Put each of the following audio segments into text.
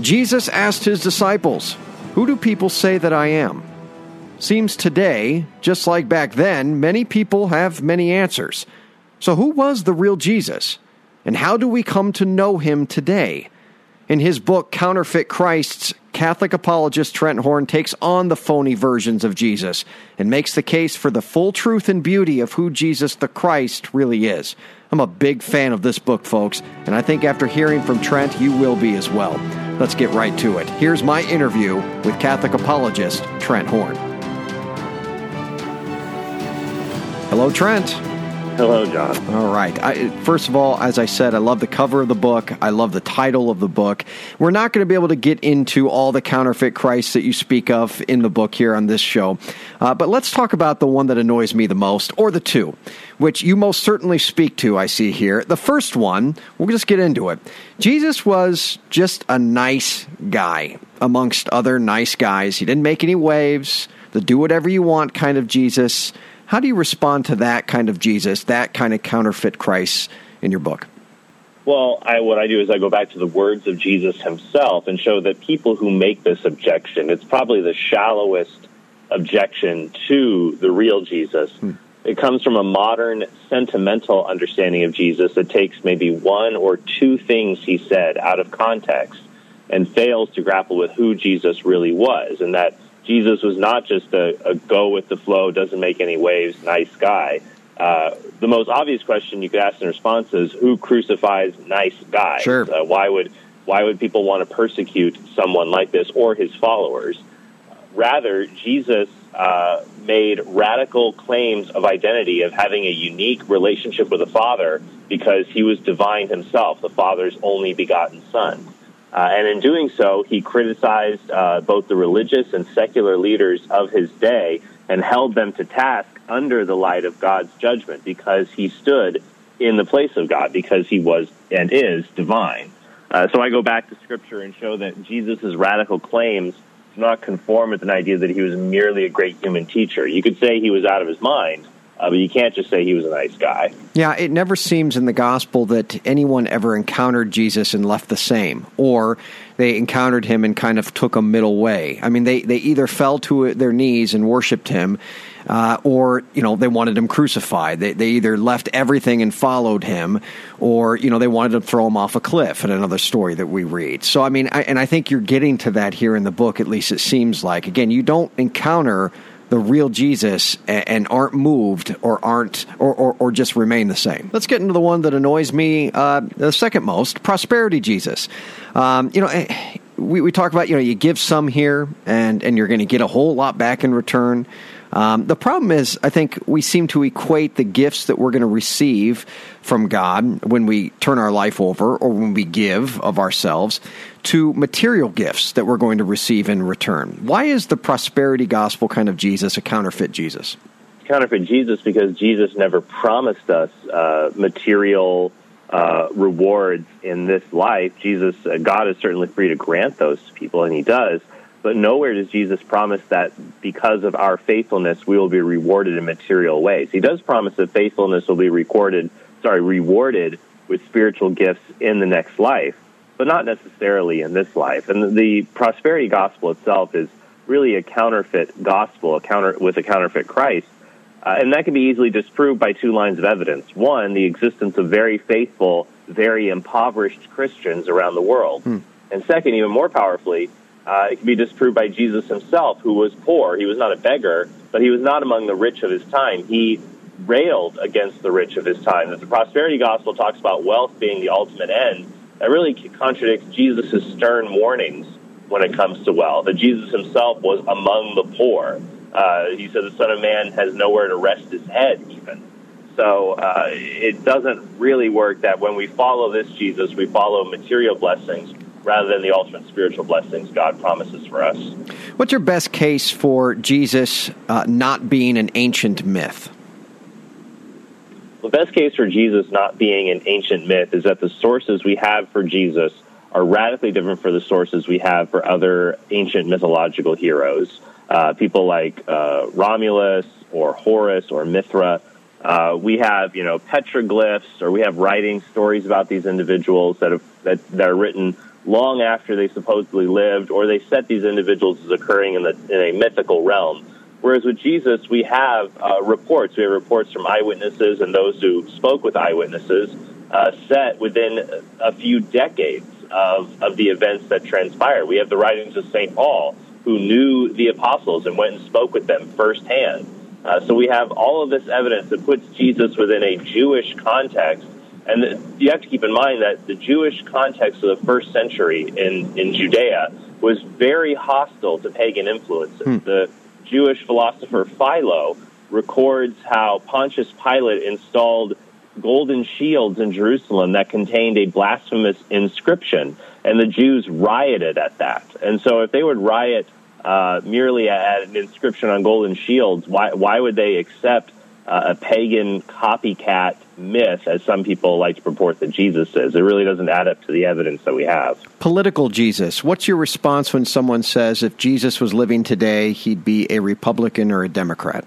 Jesus asked his disciples, Who do people say that I am? Seems today, just like back then, many people have many answers. So, who was the real Jesus? And how do we come to know him today? In his book, Counterfeit Christs, Catholic apologist Trent Horn takes on the phony versions of Jesus and makes the case for the full truth and beauty of who Jesus the Christ really is. I'm a big fan of this book, folks, and I think after hearing from Trent, you will be as well. Let's get right to it. Here's my interview with Catholic apologist Trent Horn. Hello, Trent. Hello, Jon. All right. I, first of all, as I said, I love the cover of the book. I love the title of the book. We're not going to be able to get into all the counterfeit Christ that you speak of in the book here on this show. Uh, but let's talk about the one that annoys me the most, or the two, which you most certainly speak to, I see here. The first one, we'll just get into it. Jesus was just a nice guy amongst other nice guys. He didn't make any waves, the do whatever you want kind of Jesus. How do you respond to that kind of Jesus, that kind of counterfeit Christ in your book? Well, I, what I do is I go back to the words of Jesus himself and show that people who make this objection, it's probably the shallowest objection to the real Jesus. Hmm. It comes from a modern sentimental understanding of Jesus that takes maybe one or two things he said out of context and fails to grapple with who Jesus really was and that Jesus was not just a, a go with the flow, doesn't make any waves, nice guy. Uh, the most obvious question you could ask in response is who crucifies nice guys? Sure. Uh, why would why would people want to persecute someone like this or his followers? Rather, Jesus uh, made radical claims of identity of having a unique relationship with the Father because he was divine himself, the Father's only begotten Son. Uh, and in doing so, he criticized uh, both the religious and secular leaders of his day and held them to task under the light of God's judgment because he stood in the place of God because he was and is divine. Uh, so I go back to Scripture and show that Jesus' radical claims do not conform with an idea that he was merely a great human teacher. You could say he was out of his mind, uh, but you can't just say he was a nice guy. Yeah, it never seems in the gospel that anyone ever encountered Jesus and left the same, or they encountered him and kind of took a middle way. I mean, they, they either fell to their knees and worshiped him, uh, or you know they wanted him crucified. They, they either left everything and followed him, or you know they wanted to throw him off a cliff. In another story that we read. So I mean, I, and I think you're getting to that here in the book. At least it seems like. Again, you don't encounter the real Jesus and, aren't moved or aren't or, or, or, just remain the same. Let's get into the one that annoys me uh, the second most prosperity Jesus. Um, you know, eh, we, we talk about, you know, you give some here and, and you're going to get a whole lot back in return. Um, the problem is, I think we seem to equate the gifts that we're going to receive from God when we turn our life over or when we give of ourselves to material gifts that we're going to receive in return. Why is the prosperity gospel kind of Jesus a counterfeit Jesus? Counterfeit Jesus because Jesus never promised us uh, material uh, rewards in this life. Jesus, uh, God is certainly free to grant those to people, and He does. But nowhere does Jesus promise that because of our faithfulness, we will be rewarded in material ways. He does promise that faithfulness will be recorded, sorry, rewarded with spiritual gifts in the next life, but not necessarily in this life. And the prosperity gospel itself is really a counterfeit gospel, a counter with a counterfeit Christ. Uh, and that can be easily disproved by two lines of evidence. One, the existence of very faithful, very impoverished Christians around the world. Hmm. And second, even more powerfully, uh, it can be disproved by Jesus himself, who was poor. He was not a beggar, but he was not among the rich of his time. He railed against the rich of his time. That the prosperity gospel talks about wealth being the ultimate end, that really contradicts Jesus' stern warnings when it comes to wealth. That Jesus himself was among the poor. Uh, he said the Son of Man has nowhere to rest his head, even. So uh, it doesn't really work that when we follow this Jesus, we follow material blessings rather than the ultimate spiritual blessings God promises for us. What's your best case for Jesus uh, not being an ancient myth? The best case for Jesus not being an ancient myth is that the sources we have for Jesus are radically different for the sources we have for other ancient mythological heroes. Uh, people like uh, Romulus or Horus or Mithra. Uh, we have, you know, petroglyphs or we have writing stories about these individuals that, have, that, that are written long after they supposedly lived, or they set these individuals as occurring in, the, in a mythical realm. Whereas with Jesus, we have uh, reports. We have reports from eyewitnesses and those who spoke with eyewitnesses uh, set within a few decades of, of the events that transpired. We have the writings of St. Paul, who knew the apostles and went and spoke with them firsthand. Uh, so we have all of this evidence that puts Jesus within a Jewish context. And the, you have to keep in mind that the Jewish context of the first century in, in Judea was very hostile to pagan influences. Hmm. The Jewish philosopher Philo records how Pontius Pilate installed golden shields in Jerusalem that contained a blasphemous inscription, and the Jews rioted at that. And so, if they would riot uh, merely at an inscription on golden shields, why why would they accept uh, a pagan copycat myth, as some people like to purport that Jesus is. It really doesn't add up to the evidence that we have. Political Jesus. What's your response when someone says if Jesus was living today, he'd be a Republican or a Democrat?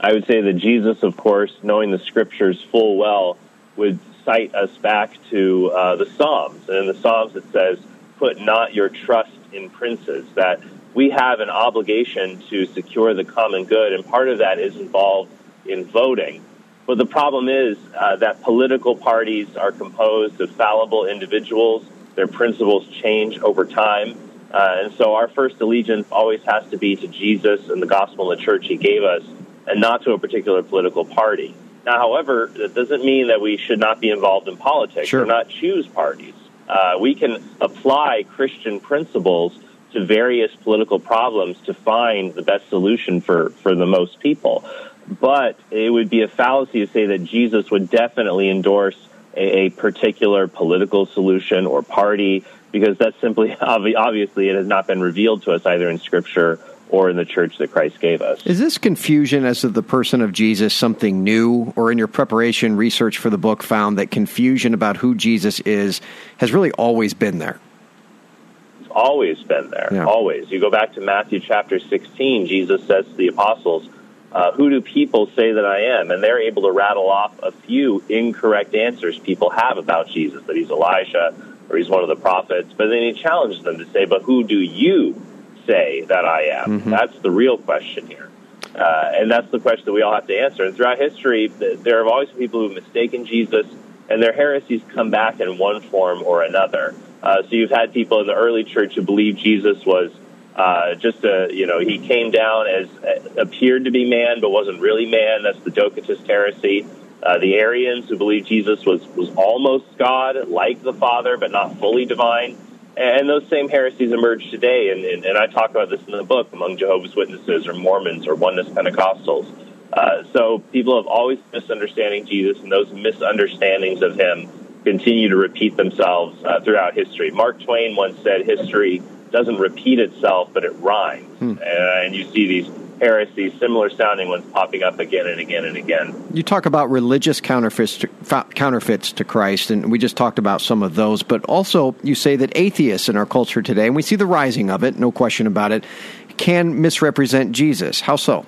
I would say that Jesus, of course, knowing the scriptures full well, would cite us back to uh, the Psalms. And in the Psalms, it says, Put not your trust in princes. That we have an obligation to secure the common good, and part of that is involved in voting. But the problem is uh, that political parties are composed of fallible individuals. Their principles change over time. Uh, and so our first allegiance always has to be to Jesus and the gospel and the church he gave us, and not to a particular political party. Now, however, that doesn't mean that we should not be involved in politics sure. or not choose parties. Uh, we can apply Christian principles to various political problems to find the best solution for, for the most people. But it would be a fallacy to say that Jesus would definitely endorse a, a particular political solution or party because that's simply obviously it has not been revealed to us either in Scripture or in the church that Christ gave us. Is this confusion as to the person of Jesus something new, or in your preparation research for the book found that confusion about who Jesus is has really always been there? It's always been there. Yeah. Always. You go back to Matthew chapter 16, Jesus says to the apostles, uh, Who do people say that I am? And they're able to rattle off a few incorrect answers people have about Jesus, that he's Elijah or he's one of the prophets. But then he challenges them to say, But who do you say that I am? Mm-hmm. That's the real question here. Uh, and that's the question that we all have to answer. And throughout history, there have always been people who've mistaken Jesus, and their heresies come back in one form or another. Uh, so you've had people in the early church who believed Jesus was uh, just a, you know, he came down as uh, appeared to be man, but wasn't really man. That's the Docetist heresy. Uh, the Arians who believed Jesus was, was almost God, like the Father, but not fully divine. And those same heresies emerge today. And, and, and I talk about this in the book among Jehovah's Witnesses or Mormons or Oneness Pentecostals. Uh, so people have always misunderstanding Jesus, and those misunderstandings of him continue to repeat themselves uh, throughout history. Mark Twain once said, "History doesn't repeat itself, but it rhymes," hmm. and you see these heresies, similar sounding ones, popping up again and again and again. You talk about religious counterfeits to, counterfeits to Christ, and we just talked about some of those. But also, you say that atheists in our culture today, and we see the rising of it, no question about it, can misrepresent Jesus. How so?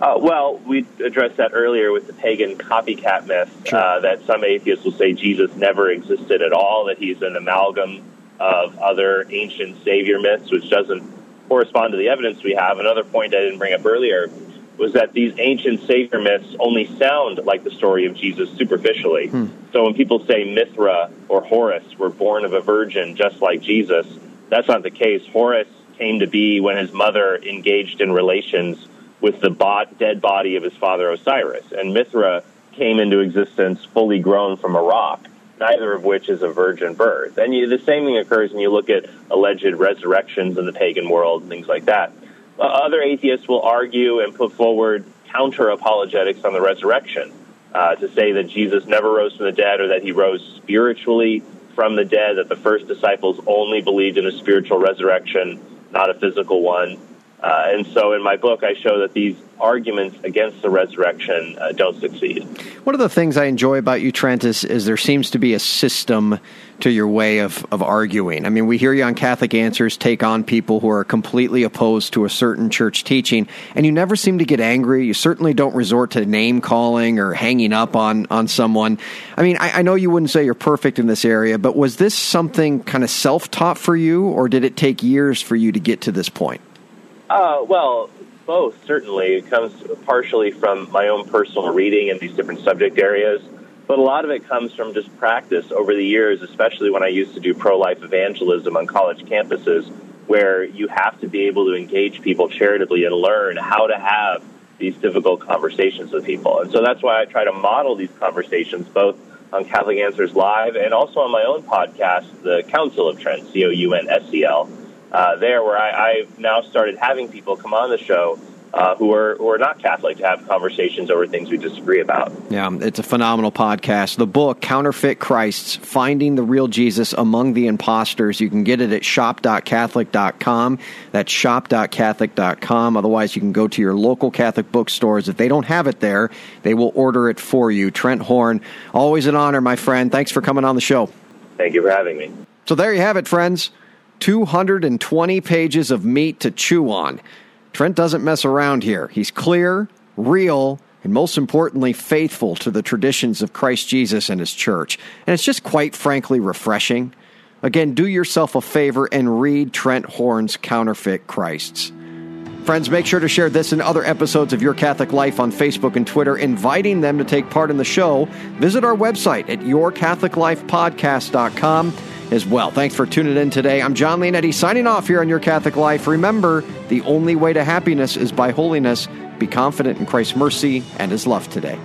Uh, well, we addressed that earlier with the pagan copycat myth sure. uh, that some atheists will say Jesus never existed at all, that he's an amalgam of other ancient savior myths, which doesn't correspond to the evidence we have. Another point I didn't bring up earlier was that these ancient savior myths only sound like the story of Jesus superficially. Hmm. So when people say Mithra or Horus were born of a virgin just like Jesus, that's not the case. Horus came to be when his mother engaged in relations with the bot, dead body of his father Osiris. And Mithra came into existence fully grown from a rock, neither of which is a virgin birth. And you, the same thing occurs when you look at alleged resurrections in the pagan world and things like that. Uh, other atheists will argue and put forward counter apologetics on the resurrection uh, to say that Jesus never rose from the dead or that he rose spiritually from the dead, that the first disciples only believed in a spiritual resurrection, not a physical one. Uh, and so in my book, I show that these arguments against the resurrection uh, don't succeed. One of the things I enjoy about you, Trent, is, is there seems to be a system to your way of, of arguing. I mean, we hear you on Catholic Answers take on people who are completely opposed to a certain church teaching, and you never seem to get angry. You certainly don't resort to name calling or hanging up on, on someone. I mean, I, I know you wouldn't say you're perfect in this area, but was this something kind of self taught for you, or did it take years for you to get to this point? Uh, well, both certainly. It comes partially from my own personal reading in these different subject areas, but a lot of it comes from just practice over the years, especially when I used to do pro life evangelism on college campuses, where you have to be able to engage people charitably and learn how to have these difficult conversations with people. And so that's why I try to model these conversations both on Catholic Answers Live and also on my own podcast, The Counsel of Trent, C O U N S E L uh, there where I, I've now started having people come on the show uh, who are who are not Catholic to have conversations over things we disagree about. Yeah, it's a phenomenal podcast. The book Counterfeit Christs: Finding the Real Jesus Among the Imposters. You can get it at shop.catholic.com. That's shop.catholic.com. Otherwise, you can go to your local Catholic bookstores. If they don't have it there, they will order it for you. Trent Horn, always an honor, my friend. Thanks for coming on the show. Thank you for having me. So there you have it, friends. 220 pages of meat to chew on. Trent doesn't mess around here. He's clear, real, and most importantly, faithful to the traditions of Christ Jesus and his church. And it's just quite frankly refreshing. Again, do yourself a favor and read Trent Horn's Counterfeit Christs. Friends, make sure to share this and other episodes of Your Catholic Life on Facebook and Twitter, inviting them to take part in the show. Visit our website at yourcatholiclifepodcast.com as well. Thanks for tuning in today. I'm Jon Leonetti signing off here on Your Catholic Life. Remember, the only way to happiness is by holiness. Be confident in Christ's mercy and his love today.